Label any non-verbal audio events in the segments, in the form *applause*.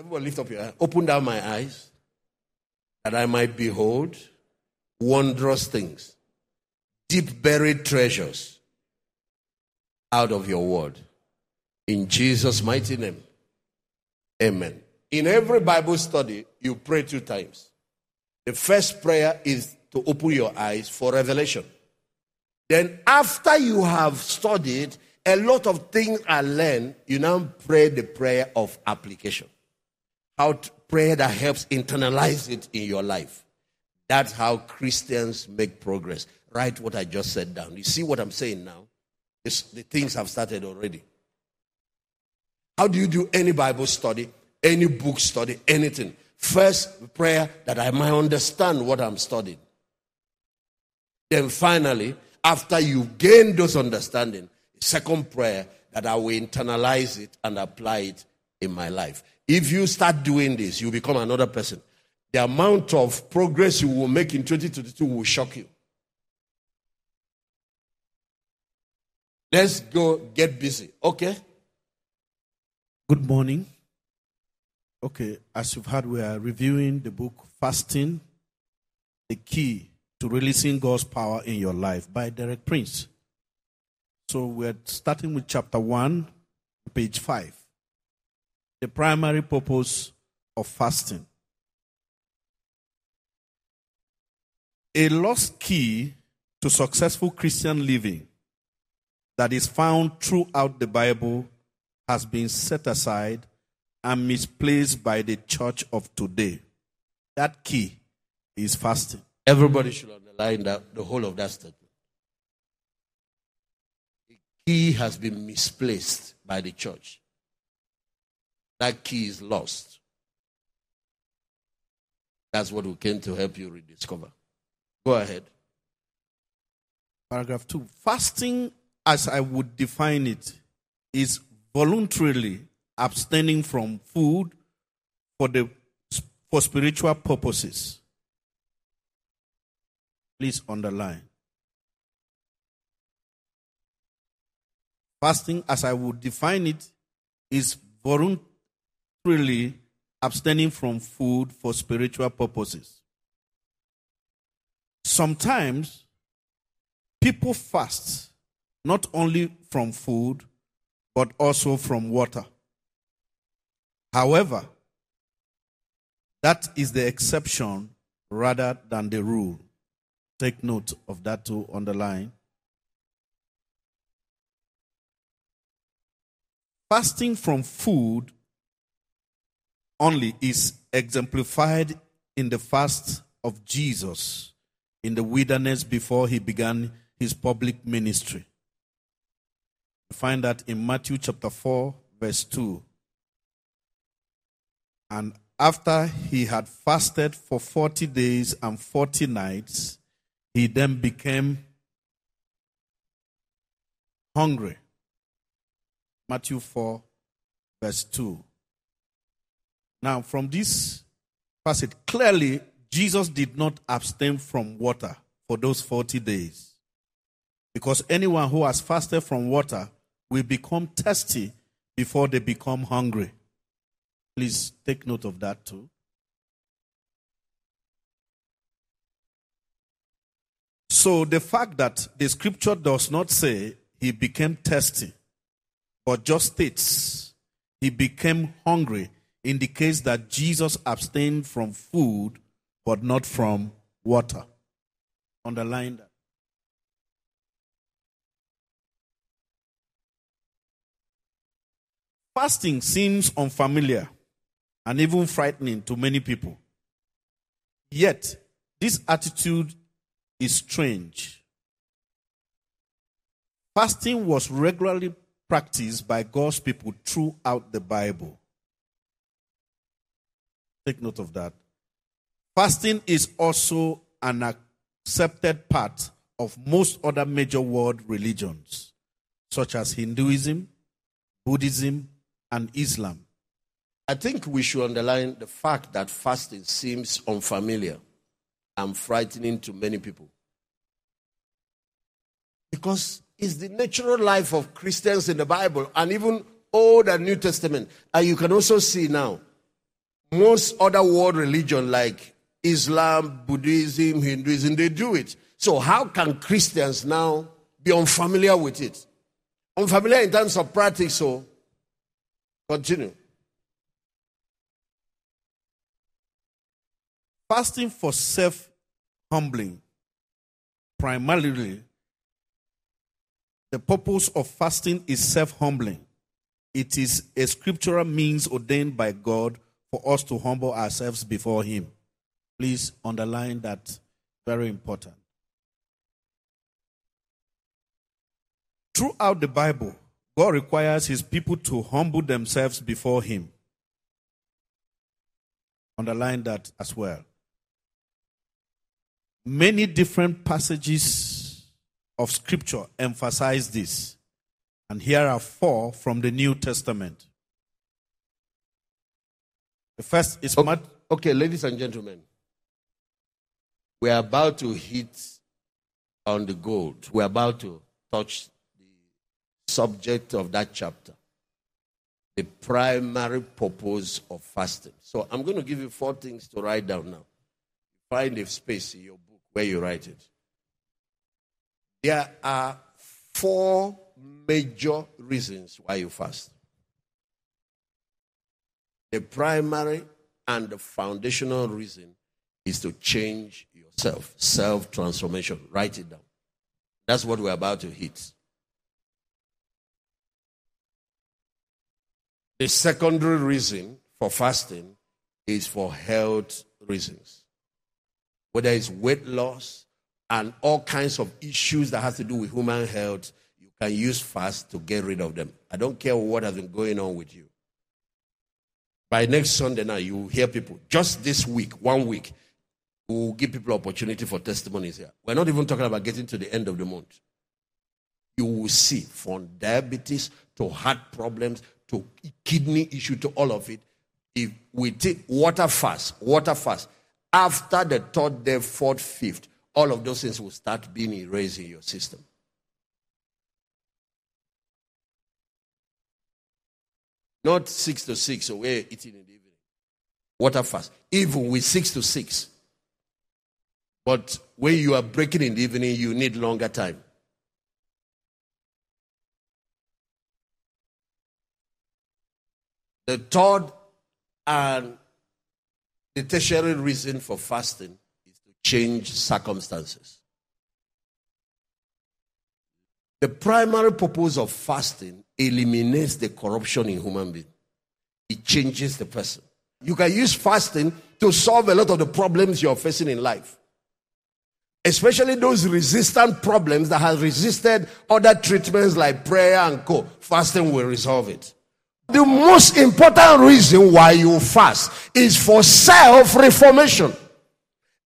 Everybody lift up your hand. Open down my eyes that I might behold wondrous things, deep buried treasures out of your word. In Jesus' mighty name. Amen. In every Bible study, you pray two times. The first prayer is to open your eyes for revelation. Then, after you have studied, a lot of things are learned, you now pray the prayer of application. How to pray that helps internalize it in your life. That's how Christians make progress. Write what I just said down. You see what I'm saying now? It's, the things have started already. How do you do any Bible study, any book study, anything? First, prayer that I might understand what I'm studying. Then finally, after you gain those understanding, second prayer that I will internalize it and apply it in my life. If you start doing this, you become another person. The amount of progress you will make in 2022 will shock you. Let's go get busy. Okay? Good morning. Okay, as you've heard, we are reviewing the book Fasting, the Key to Releasing God's Power in Your Life by Derek Prince. So we're starting with chapter 1, page 5. The primary purpose of fasting. A lost key to successful Christian living that is found throughout the Bible has been set aside and misplaced by the church of today. That key is fasting. Everybody should underline that, the whole of that statement. The key has been misplaced by the church. That key is lost. That's what we came to help you rediscover. Go ahead. Paragraph 2. Fasting, as I would define it, is voluntarily abstaining from food for, the, for spiritual purposes. Please underline. Fasting, as I would define it, is voluntarily abstaining from food for spiritual purposes. Sometimes people fast not only from food, but also from water. However, that is the exception rather than the rule. Take note of that to underline. Fasting from food only is exemplified in the fast of Jesus in the wilderness before he began his public ministry. You find that in Matthew chapter 4, verse 2. And after he had fasted for 40 days and 40 nights, he then became hungry. Matthew 4, verse 2. Now, from this passage, clearly Jesus did not abstain from water for those 40 days. Because anyone who has fasted from water will become thirsty before they become hungry. Please take note of that too. So, the fact that the scripture does not say he became thirsty, but just states he became hungry indicates that Jesus abstained from food but not from water. Underline that. Fasting seems unfamiliar and even frightening to many people. Yet, this attitude is strange. Fasting was regularly practiced by God's people throughout the Bible. Take note of that. Fasting is also an accepted part of most other major world religions, such as Hinduism, Buddhism, and Islam. I think we should underline the fact that fasting seems unfamiliar and frightening to many people. Because it's the natural life of Christians in the Bible and even Old and New Testament. And you can also see now most other world religion like Islam, Buddhism, Hinduism, they do it. So how can Christians now be unfamiliar with it? Unfamiliar in terms of practice, so continue. Fasting for self humbling, primarily, the purpose of fasting is self humbling. It is a scriptural means ordained by God for us to humble ourselves before Him. Please underline that. Very important. Throughout the Bible, God requires His people to humble themselves before Him. Underline that as well. Many different passages of Scripture emphasize this. And here are four from the New Testament. The first is okay, okay, ladies and gentlemen. We are about to hit on the gold. We're about to touch the subject of that chapter. The primary purpose of fasting. So I'm going to give you four things to write down now. Find a space in your book where you write it. There are four major reasons why you fast. The primary and the foundational reason is to change yourself, self transformation. Write it down. That's what we're about to hit. The secondary reason for fasting is for health reasons. Whether it's weight loss and all kinds of issues that has to do with human health, You can use fast to get rid of them. I don't care what has been going on with you. By next Sunday night, you hear people. Just this week, one week, we will give people opportunity for testimonies here. We're not even talking about getting to the end of the month. You will see from diabetes to heart problems to kidney issue to all of it. If we take water fast, water fast, after the third day, fourth, fifth, all of those things will start being erased in your system. Not six to six, so we're eating in the evening. Water fast. Even with six to six. But when you are breaking in the evening, you need longer time. The third and the tertiary reason for fasting is to change circumstances. The primary purpose of fasting eliminates the corruption in human being. It changes the person. You can use fasting to solve a lot of the problems you're facing in life. Especially those resistant problems that have resisted other treatments like prayer and co. Fasting will resolve it. The most important reason why you fast is for self reformation.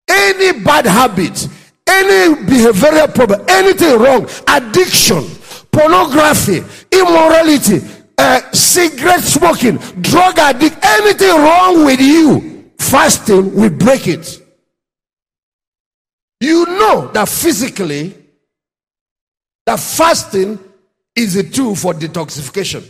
Any bad habit, any behavioral problem, anything wrong, addiction, pornography, immorality, uh, cigarette smoking, drug addict, anything wrong with you, fasting will break it. You know that physically, that fasting is a tool for detoxification.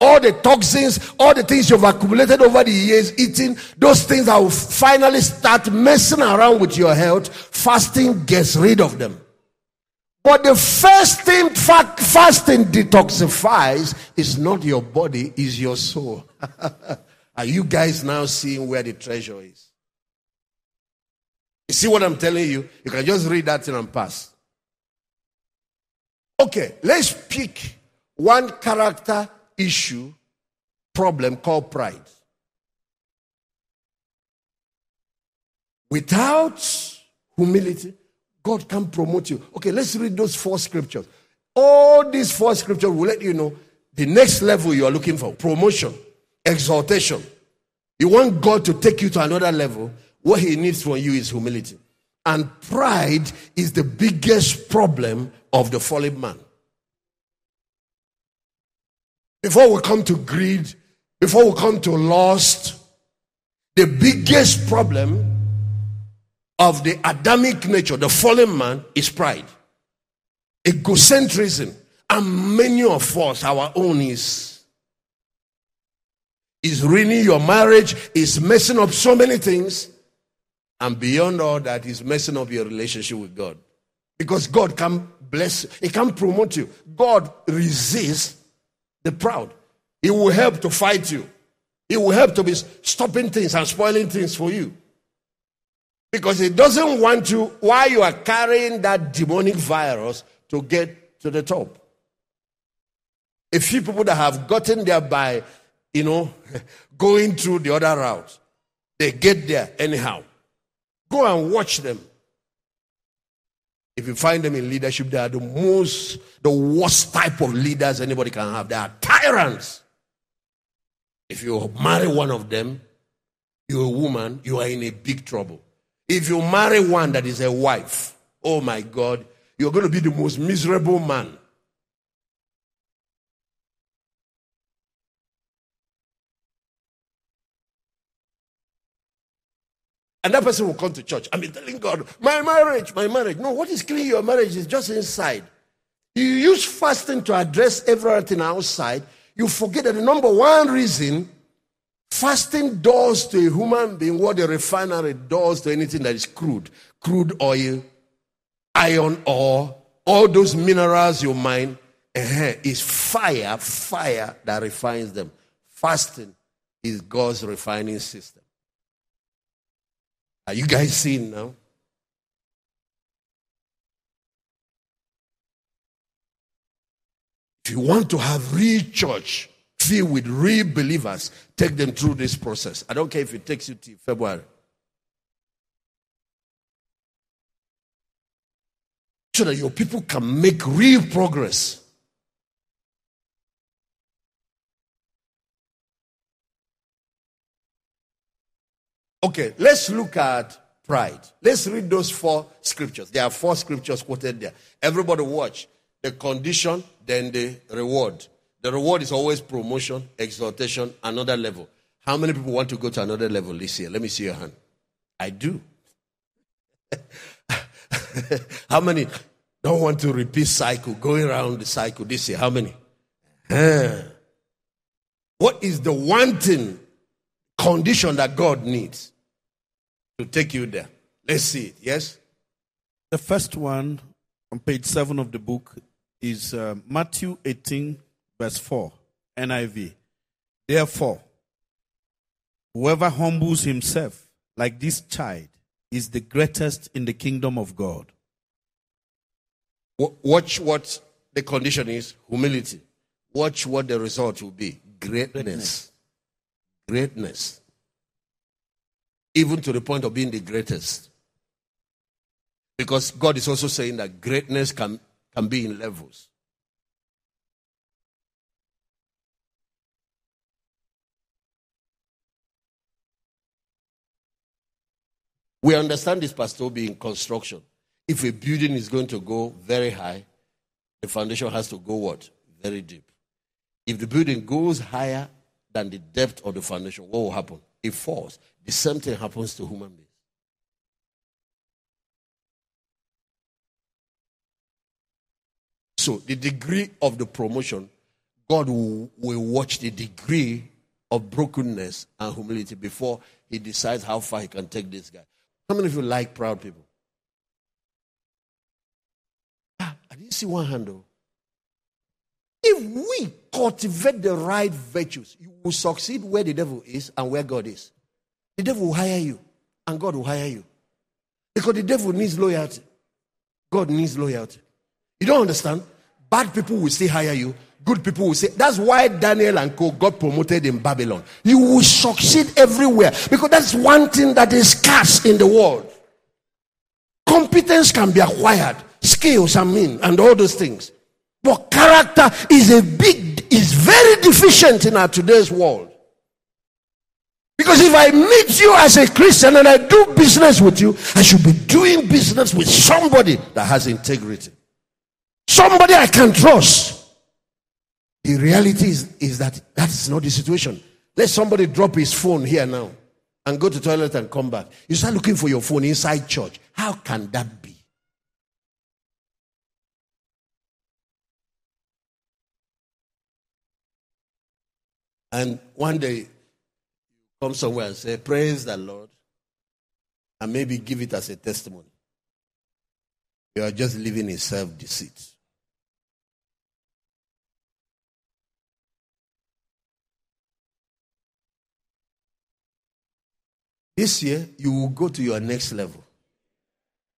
All the toxins, all the things you've accumulated over the years eating, those things that will finally start messing around with your health, fasting gets rid of them. But the first thing fasting detoxifies is not your body, is your soul. *laughs* Are you guys now seeing where the treasure is? You see what I'm telling you? You can just read that thing and pass. Okay, let's pick one character issue, problem called pride. Without humility, God can promote you. Okay, let's read those four scriptures. All these four scriptures will let you know the next level you are looking for promotion, exaltation. You want God to take you to another level. What He needs from you is humility. And pride is the biggest problem of the fallen man. Before we come to greed, before we come to lust, the biggest problem of the Adamic nature, the fallen man, is pride, egocentrism, and many of us, our own is. is ruining your marriage, is messing up so many things. And beyond all that, is messing up your relationship with God. Because God can bless, you, He can promote you. God resists the proud. He will help to fight you. He will help to be stopping things and spoiling things for you. Because He doesn't want you, while you are carrying that demonic virus, to get to the top. A few people that have gotten there by, you know, *laughs* going through the other route, they get there anyhow. Go and watch them. If you find them in leadership, they are the most, the worst type of leaders anybody can have. They are tyrants. If you marry one of them, you're a woman, you are in a big trouble. If you marry one that is a wife, oh my God, you're going to be the most miserable man. And that person will come to church. I mean, telling God, my marriage, my marriage. No, what is killing your marriage is just inside. You use fasting to address everything outside. You forget that the number one reason fasting does to a human being what a refinery does to anything that is crude, crude oil, iron ore, all those minerals you mine, uh, is fire, fire that refines them. Fasting is God's refining system. Are you guys seeing now? If you want to have real church filled with real believers, take them through this process. I don't care if it takes you to February. So that your people can make real progress. Okay, let's look at pride. Let's read those four scriptures. There are four scriptures quoted there. Everybody watch. The condition, then the reward. The reward is always promotion, exaltation, another level. How many people want to go to another level this year? Let me see your hand. I do. *laughs* How many don't want to repeat cycle, going around the cycle this year? How many? What is the one thing, condition that God needs? to take you there. Let's see it. Yes? The first one on page 7 of the book is uh, Matthew 18, verse 4, NIV. Therefore, whoever humbles himself like this child is the greatest in the kingdom of God. Watch what the condition is humility. Watch what the result will be greatness. Greatness. greatness even to the point of being the greatest. Because God is also saying that greatness can, can be in levels. We understand this pastor being construction. If a building is going to go very high, the foundation has to go what? Very deep. If the building goes higher than the depth of the foundation, what will happen? It falls. The same thing happens to human beings. So, the degree of the promotion, God will, will watch the degree of brokenness and humility before He decides how far He can take this guy. How many of you like proud people? Ah, I didn't see one handle. If we cultivate the right virtues, you will succeed where the devil is and where God is. The devil will hire you, and God will hire you. Because the devil needs loyalty. God needs loyalty. You don't understand? Bad people will still hire you. Good people will say, that's why Daniel and Co. got promoted in Babylon. You will succeed everywhere because that's one thing that is scarce in the world. Competence can be acquired, skills, I mean, and all those things. But character is a big, is very deficient in our today's world. Because if I meet you as a Christian and I do business with you, I should be doing business with somebody that has integrity. Somebody I can trust. The reality is, is that that is not the situation. Let somebody drop his phone here now and go to toilet and come back. You start looking for your phone inside church. How can that be? And one day, come somewhere and say, Praise the Lord, and maybe give it as a testimony. You are just living in self deceit. This year, you will go to your next level.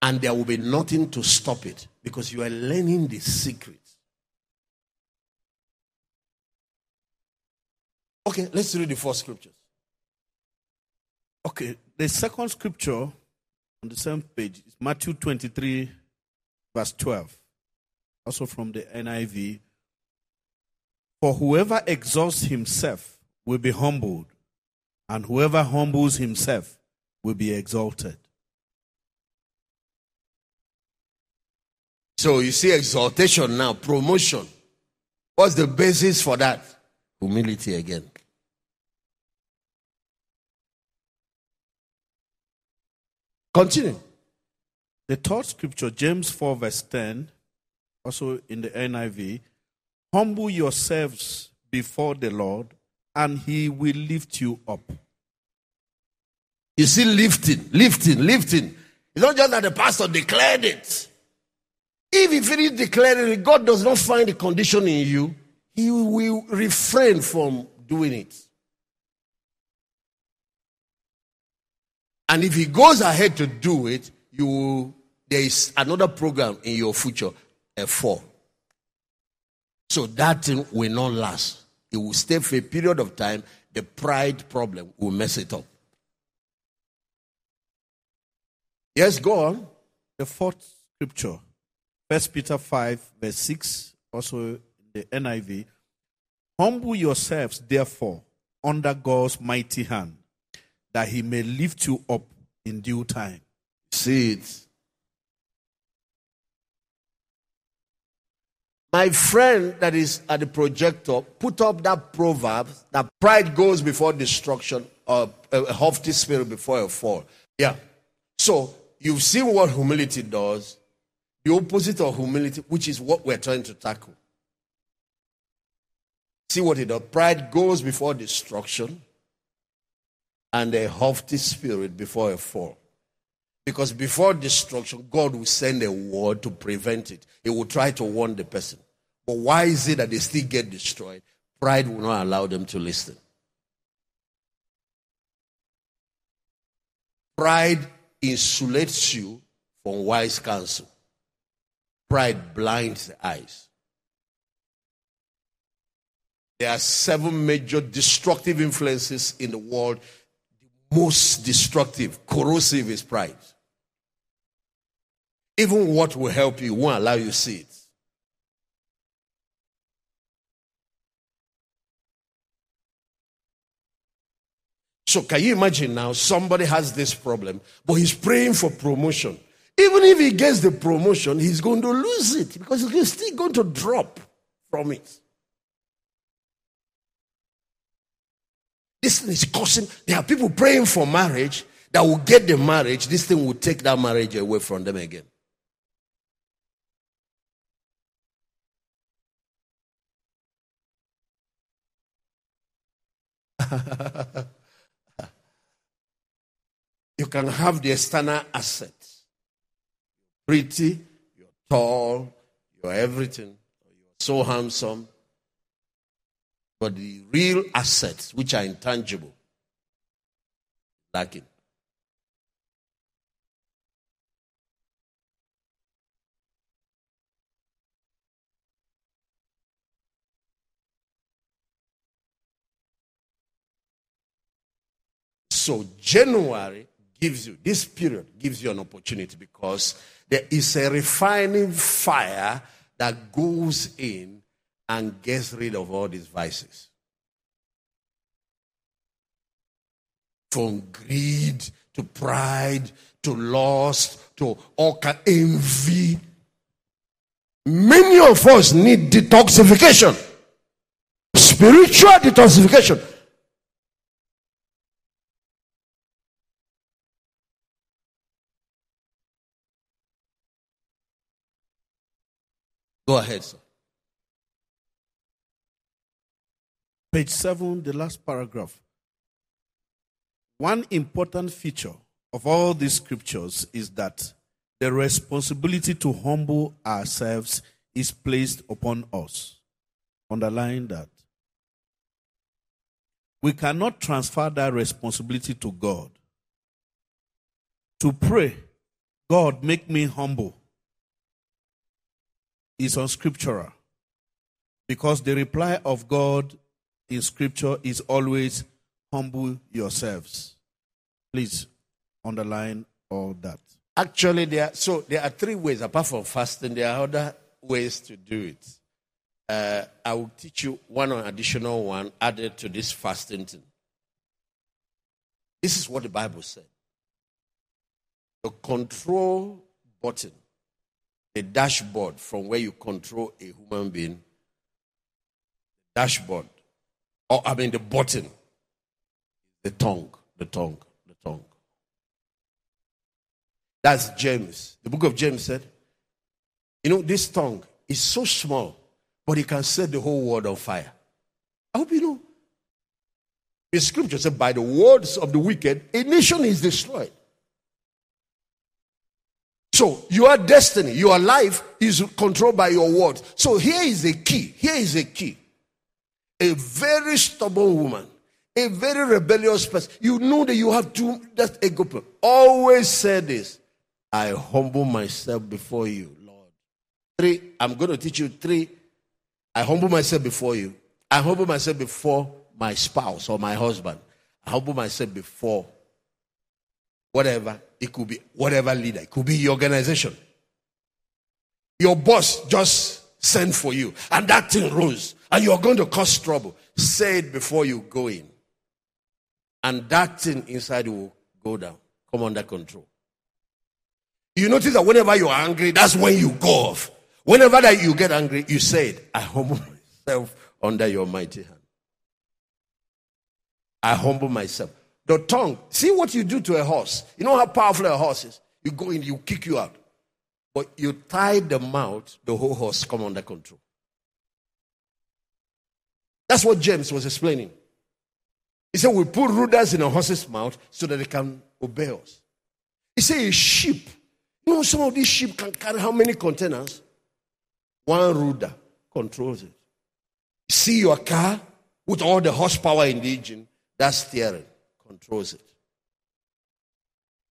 And there will be nothing to stop it because you are learning the secret. Okay, let's read the four scriptures. Okay, the second scripture on the same page is Matthew 23, verse 12. Also from the NIV. For whoever exalts himself will be humbled, and whoever humbles himself will be exalted. So you see exaltation now, promotion. What's the basis for that? Humility again. Continue. The third scripture, James 4, verse 10, also in the NIV Humble yourselves before the Lord, and he will lift you up. You see, lifting, lifting, lifting. It's not just that the pastor declared it. If he finished declaring it, God does not find a condition in you, he will refrain from doing it. And if he goes ahead to do it, you will, there is another program in your future, a four. So that thing will not last. It will stay for a period of time. The pride problem will mess it up. Yes, go on. The fourth scripture, First Peter 5, verse 6, also in the NIV. Humble yourselves, therefore, under God's mighty hand, that he may lift you up in due time. See it. My friend that is at the projector put up that proverb that pride goes before destruction, or a haughty spirit before a fall. Yeah. So you've seen what humility does, the opposite of humility, which is what we're trying to tackle. See what it does. Pride goes before destruction, and a haughty spirit before a fall. Because before destruction, God will send a word to prevent it. He will try to warn the person. But why is it that they still get destroyed? Pride will not allow them to listen. Pride insulates you from wise counsel. Pride blinds the eyes. There are seven major destructive influences in the world. The most destructive, corrosive is pride. Even what will help you won't allow you to see it. So, can you imagine now somebody has this problem, but he's praying for promotion. Even if he gets the promotion, he's going to lose it because he's still going to drop from it. This thing is causing, there are people praying for marriage that will get the marriage. This thing will take that marriage away from them again. *laughs* you can have the external assets. Pretty, you're tall, you're everything, you're so handsome. But the real assets, which are intangible, lacking. So January gives you, this period gives you an opportunity because there is a refining fire that goes in and gets rid of all these vices. From greed to pride to lust to all kind of envy. Many of us need detoxification, spiritual detoxification. Go ahead, sir. Page 7, the last paragraph. One important feature of all these scriptures is that the responsibility to humble ourselves is placed upon us. Underline that. We cannot transfer that responsibility to God. To pray, God, make me humble, is unscriptural. Because the reply of God in scripture is always humble yourselves. Please underline all that. Actually, there are, so there are three ways apart from fasting. There are other ways to do it. Uh, I will teach you one additional one added to this fasting thing. This is what the Bible said. The control button, the dashboard from where you control a human being, dashboard, or I mean the button, the tongue, the tongue, the tongue. That's James. The book of James said, you know, this tongue is so small, but it can set the whole world on fire. I hope you know. The scripture said, by the words of the wicked, a nation is destroyed. So your destiny, your life is controlled by your words. So here is a key. Here is a key. A very stubborn woman, a very rebellious person. You know that you have to, that's a good. Always say this I humble myself before you, Lord. Three, I'm going to teach you three. I humble myself before you. I humble myself before my spouse or my husband. I humble myself before whatever. It could be whatever leader. It could be your organization. Your boss just sent for you and that thing rose and you're going to cause trouble. Say it before you go in. And that thing inside will go down, come under control. You notice that whenever you're angry, that's when you go off. Whenever that you get angry, you say it. I humble myself under your mighty hand. I humble myself. The tongue. See what you do to a horse. You know how powerful a horse is. You go in, you kick you out. But you tie the mouth, the whole horse come under control. That's what James was explaining. He said, We put ruders in a horse's mouth so that they can obey us. He said, A sheep you know, some of these sheep can carry how many containers? One rudder controls it. See your car with all the horsepower in the engine, that's steering controls it.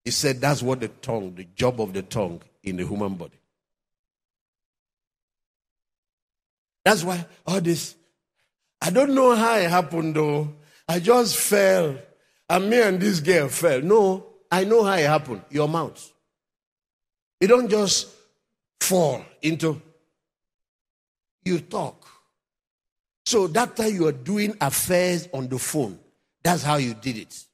He said that's what the tongue, the job of the tongue in the human body. That's why all this, I don't know how it happened though. I just fell. And me and this girl fell. No, I know how it happened. Your mouth. You don't just fall into, you talk. So that time you are doing affairs on the phone, that's how you did it.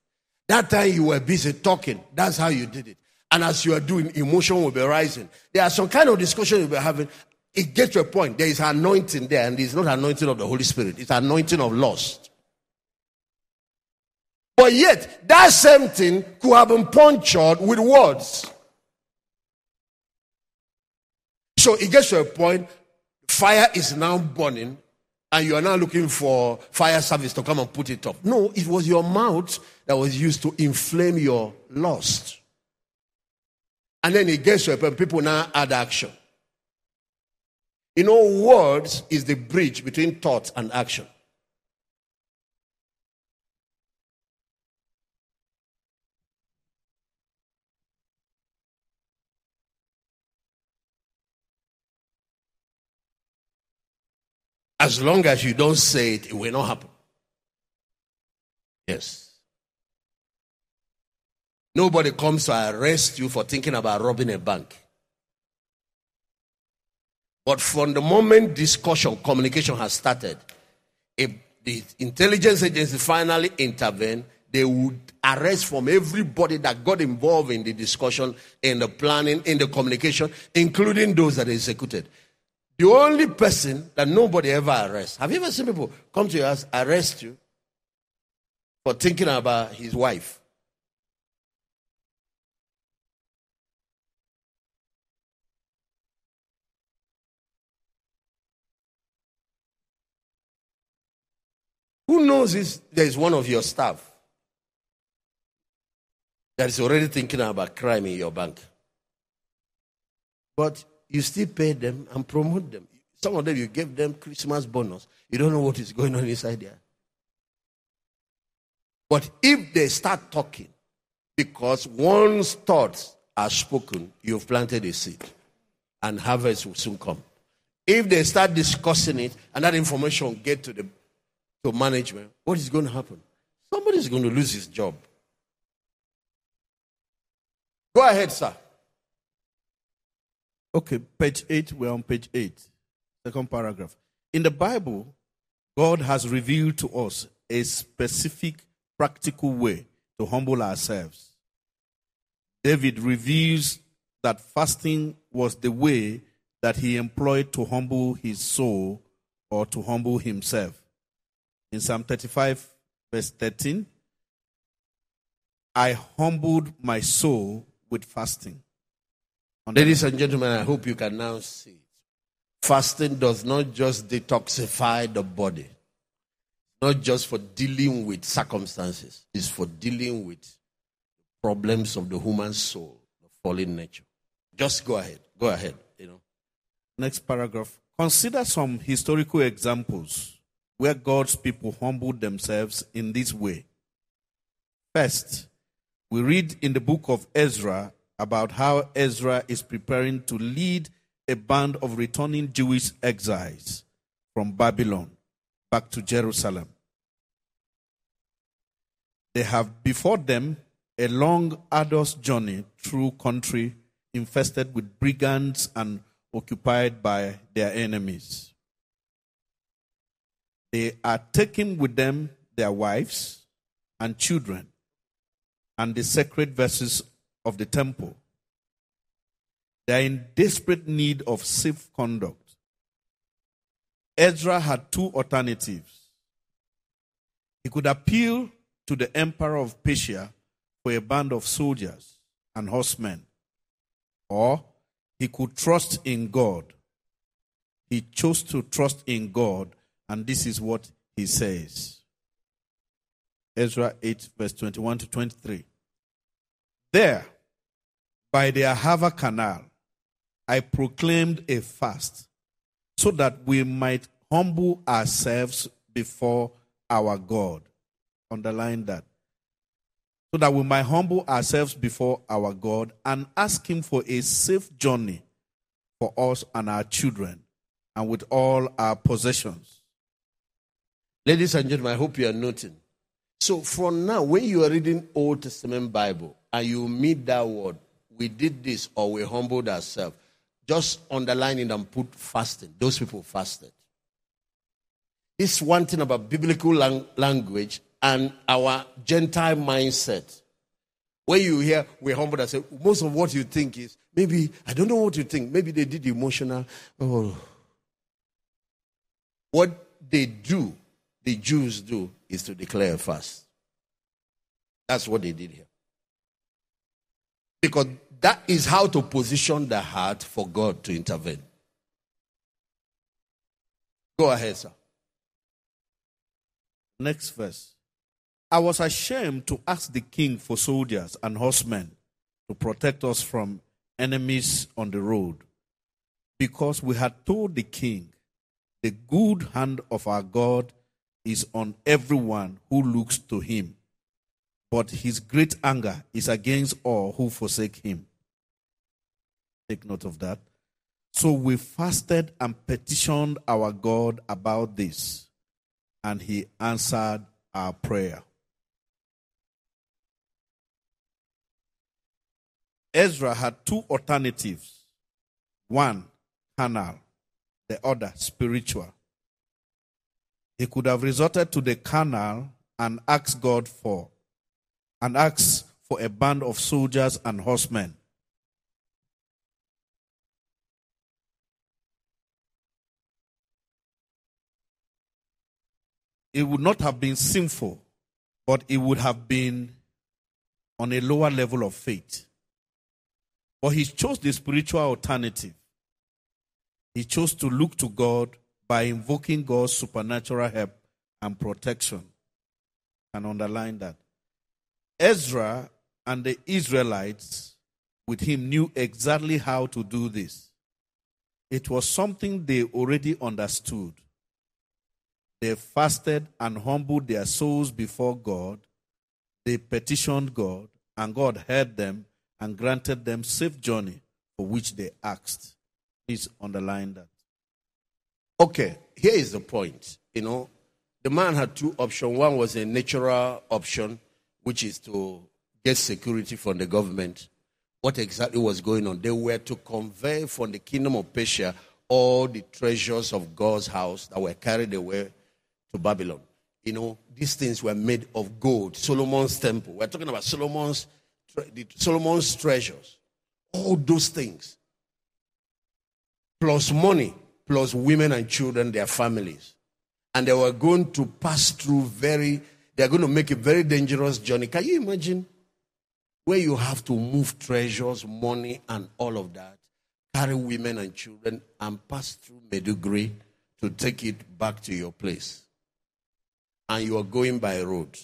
That time you were busy talking, that's how you did it. And as you are doing, emotion will be rising. There are some kind of discussion you'll be having. It gets to a point. There is anointing there, and it's not anointing of the Holy Spirit. It's anointing of lust. But yet, that same thing could have been punctured with words. So it gets to a point, fire is now burning, and you are now looking for fire service to come and put it up. No, it was your mouth that was used to inflame your lust. And then it gets to a people now add action. You know, words is the bridge between thought and action. As long as you don't say it, it will not happen. Yes. Nobody comes to arrest you for thinking about robbing a bank. But from the moment discussion, communication has started, if the intelligence agency finally intervene, they would arrest from everybody that got involved in the discussion, in the planning, in the communication, including those that executed. The only person that nobody ever arrests. Have you ever seen people come to your house, arrest you for thinking about his wife? Who knows if there is one of your staff that is already thinking about crime in your bank. But you still pay them and promote them. Some of them, you give them Christmas bonus. You don't know what is going on inside there. But if they start talking, because one's thoughts are spoken, you've planted a seed, and harvest will soon come. If they start discussing it and that information get to the to management, what is going to happen? Somebody is going to lose his job. Go ahead, sir. Okay, page 8, we're on page 8, second paragraph. In the Bible, God has revealed to us a specific practical way to humble ourselves. David reveals that fasting was the way that he employed to humble his soul or to humble himself. In Psalm 35, verse 13, I humbled my soul with fasting. Ladies and gentlemen, I hope you can now see. Fasting does not just detoxify the body, not just for dealing with circumstances, it's for dealing with problems of the human soul, the fallen nature. Just go ahead. Go ahead. You know. Next paragraph. Consider some historical examples where God's people humbled themselves in this way. First, we read in the book of Ezra about how Ezra is preparing to lead a band of returning Jewish exiles from Babylon back to Jerusalem. They have before them a long, arduous journey through country infested with brigands and occupied by their enemies. They are taking with them their wives and children and the sacred verses of the temple. They are in desperate need of safe conduct. Ezra had two alternatives. He could appeal to the emperor of Persia for a band of soldiers and horsemen, or he could trust in God. He chose to trust in God, and this is what he says. Ezra 8, verse 21 to 23. There, by the Ahava Canal, I proclaimed a fast so that we might humble ourselves before our God. Underline that. So that we might humble ourselves before our God and ask Him for a safe journey for us and our children and with all our possessions. Ladies and gentlemen, I hope you are noting. So, from now, when you are reading Old Testament Bible, and you meet that word, we did this or we humbled ourselves, just underline it and put fasting. Those people fasted. It's one thing about biblical lang- language and our Gentile mindset. When you hear we humbled ourselves, most of what you think is maybe, I don't know what you think, maybe they did emotional. Oh. What they do, the Jews do, is to declare a fast. That's what they did here. Because that is how to position the heart for God to intervene. Go ahead, sir. Next verse. I was ashamed to ask the king for soldiers and horsemen to protect us from enemies on the road, because we had told the king, The good hand of our God is on everyone who looks to him but his great anger is against all who forsake him. Take note of that. So we fasted and petitioned our God about this, and he answered our prayer. Ezra had two alternatives one, carnal, the other, spiritual. He could have resorted to the carnal and asked God for and asks for a band of soldiers and horsemen. It would not have been sinful, but it would have been on a lower level of faith. But he chose the spiritual alternative. He chose to look to God by invoking God's supernatural help and protection. And underline that. Ezra And the Israelites with him knew exactly how to do this. It was something they already understood. They fasted and humbled their souls before God. They petitioned God, and God heard them and granted them safe journey for which they asked. Please underline that. Okay, here is the point. You know, the man had two options. One was a natural option, which is to get security from the government. What exactly was going on? They were to convey from the kingdom of Persia all the treasures of God's house that were carried away to Babylon. You know, these things were made of gold. Solomon's temple. We're talking about Solomon's, Solomon's treasures. All those things. Plus money, plus women and children, their families. And they were going to pass through very, they're going to make a very dangerous journey. Can you imagine where you have to move treasures, money, and all of that, carry women and children, and pass through Maiduguri to take it back to your place? And you are going by road.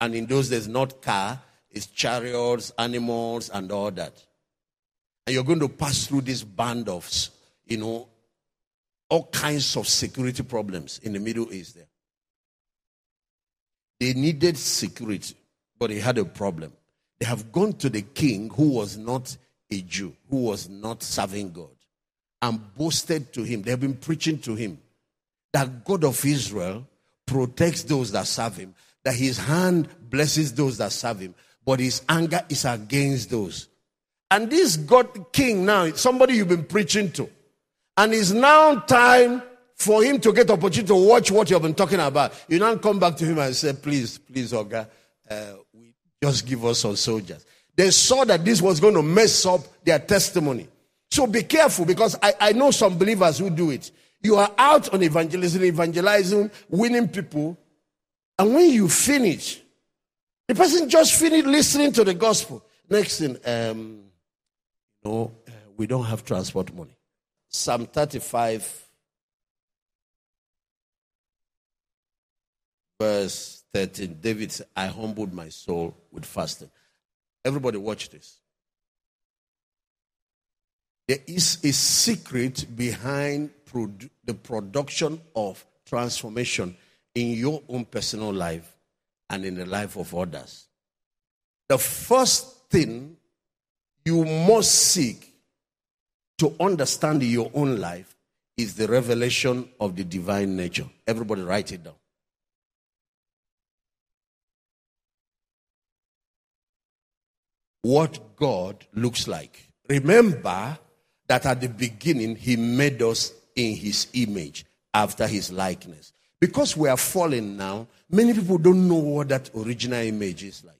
And in those days, not car, it's chariots, animals, and all that. And you're going to pass through this band of, you know, all kinds of security problems in the Middle East there. They needed security, but they had a problem. They have gone to the king who was not a Jew, who was not serving God, and boasted to him. They have been preaching to him that God of Israel protects those that serve him, that his hand blesses those that serve him, but his anger is against those. And this God king now, somebody you've been preaching to, and it's now time for him to get opportunity to watch what you've been talking about. You now come back to him and say, please, please, Oga, uh, just give us some soldiers. They saw that this was going to mess up their testimony. So be careful because I, I know some believers who do it. You are out on evangelism, evangelizing, winning people. And when you finish, the person just finished listening to the gospel. Next thing, um, no, uh, we don't have transport money. Psalm 35, verse 13. David said, I humbled my soul with fasting. Everybody, watch this. There is a secret behind produ- the production of transformation in your own personal life and in the life of others. The first thing you must seek to understand your own life is the revelation of the divine nature. Everybody write it down. What God looks like. Remember that at the beginning, He made us in His image, after His likeness. Because we are fallen now, many people don't know what that original image is like.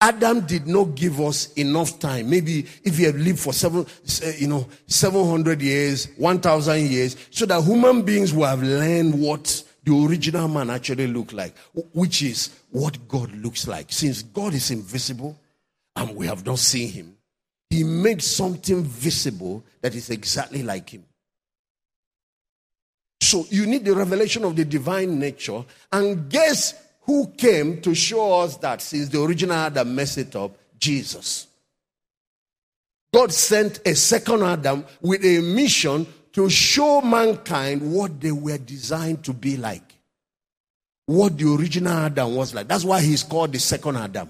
Adam did not give us enough time. Maybe if he had lived for seven, you know, 700 years, 1000 years, so that human beings will have learned what the original man actually looked like, which is what God looks like. Since God is invisible and we have not seen him, he made something visible that is exactly like him. So you need the revelation of the divine nature. And guess who came to show us that since the original Adam messed it up? Jesus. God sent a second Adam with a mission to show mankind what they were designed to be like. What the original Adam was like. That's why he's called the second Adam.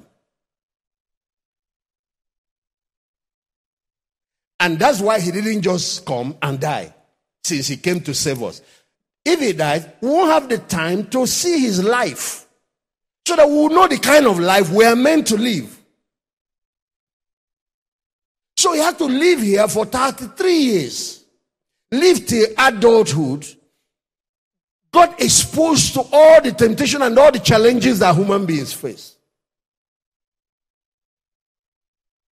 And that's why he didn't just come and die, since he came to save us. If he died, we won't have the time to see his life so that we will know the kind of life we are meant to live. So he had to live here for 33 years, live till adulthood, got exposed to all the temptation and all the challenges that human beings face.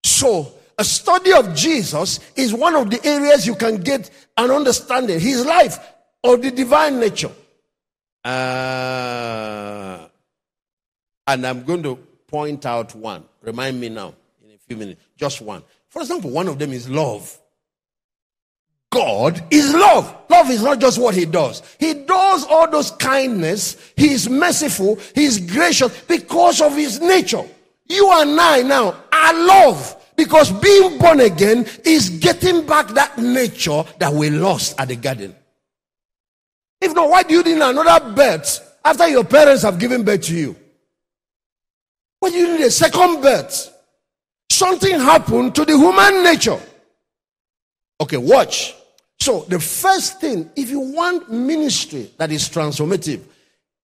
So, a study of Jesus is one of the areas you can get an understanding. His life or the divine nature. Uh, and I'm going to point out one. Remind me now in a few minutes. Just one. For example, one of them is love. God is love. Love is not just what he does. He does all those kindness. He is merciful. He is gracious because of his nature. You and I now are love because being born again is getting back that nature that we lost at the garden. If not, why do you need another birth after your parents have given birth to you? Why do you need a second birth? Something happened to the human nature. Okay, watch. So, the first thing, if you want ministry that is transformative,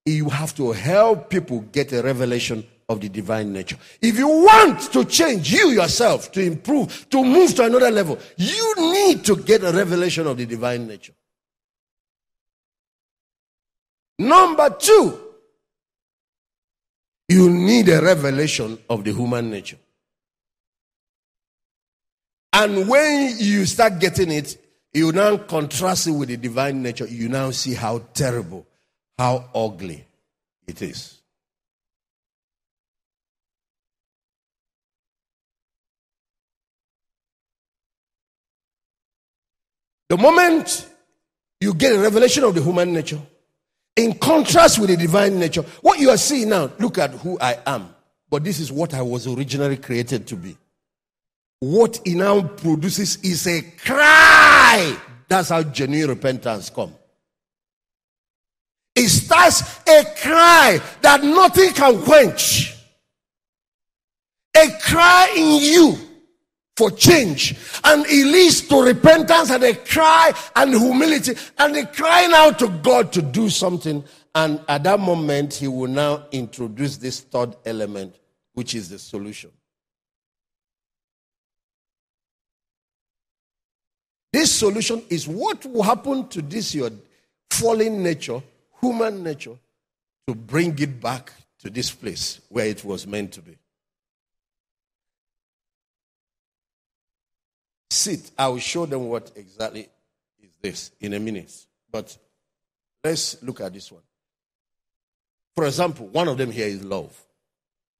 you have to help people get a revelation of the divine nature. If you want to change you yourself, to improve, to move to another level, you need to get a revelation of the divine nature. Number two, you need a revelation of the human nature. And when you start getting it, you now contrast it with the divine nature. You now see how terrible, how ugly it is. The moment you get a revelation of the human nature, in contrast with the divine nature, what you are seeing now, look at who I am. But this is what I was originally created to be. What he now produces is a cry. That's how genuine repentance comes. It starts a cry that nothing can quench. A cry in you for change. And it leads to repentance and a cry and humility and a crying out to God to do something. And at that moment, he will now introduce this third element, which is the solution. This solution is what will happen to this your fallen nature, human nature, to bring it back to this place where it was meant to be. Sit. I will show them what exactly is this in a minute. But let's look at this one. For example, one of them here is love.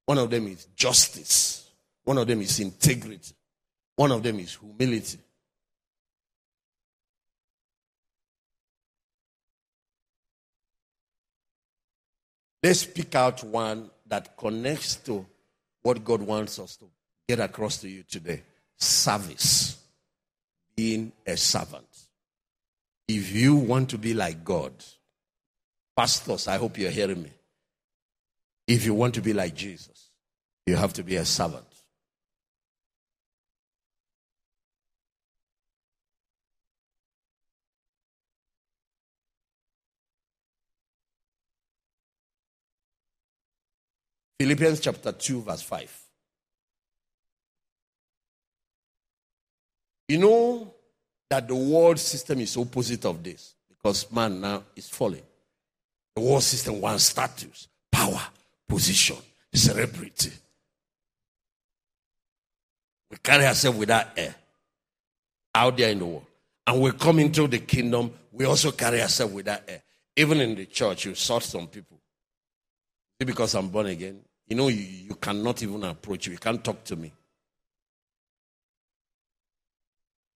One of them is justice. One of them is integrity. One of them is humility. Let's pick out one that connects to what God wants us to get across to you today service being a servant. If you want to be like God, pastors, I hope you're hearing me. If you want to be like Jesus, you have to be a servant. Philippians chapter 2, verse 5. You know that the world system is opposite of this because man now is falling. The world system wants status, power, position, celebrity. We carry ourselves with that air out there in the world. And we come into the kingdom, we also carry ourselves with that air. Even in the church, you saw some people. Because I'm born again, you know, you, you cannot even approach me. You can't talk to me.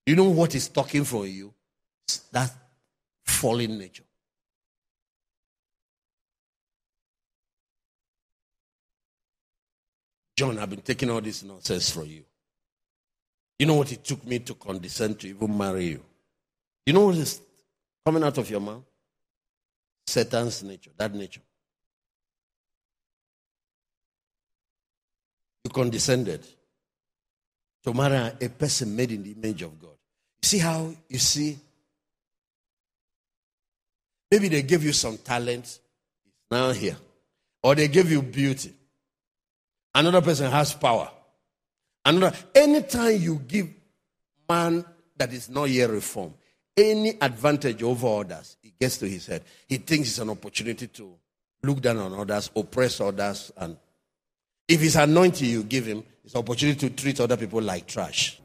You know what is talking for you? That fallen nature. John, I've been taking all this nonsense from you. You know what it took me to condescend to even marry you? You know what is coming out of your mouth? Satan's nature, that nature. You condescended to marry a person made in the image of God. You See how you see? Maybe they gave you some talent, now here. Or they gave you beauty. Another person has power. Another anytime you give man that is not yet reformed any advantage over others, it gets to his head. He thinks it's an opportunity to look down on others, oppress others, and if it's anointing you give him, it's an opportunity to treat other people like trash.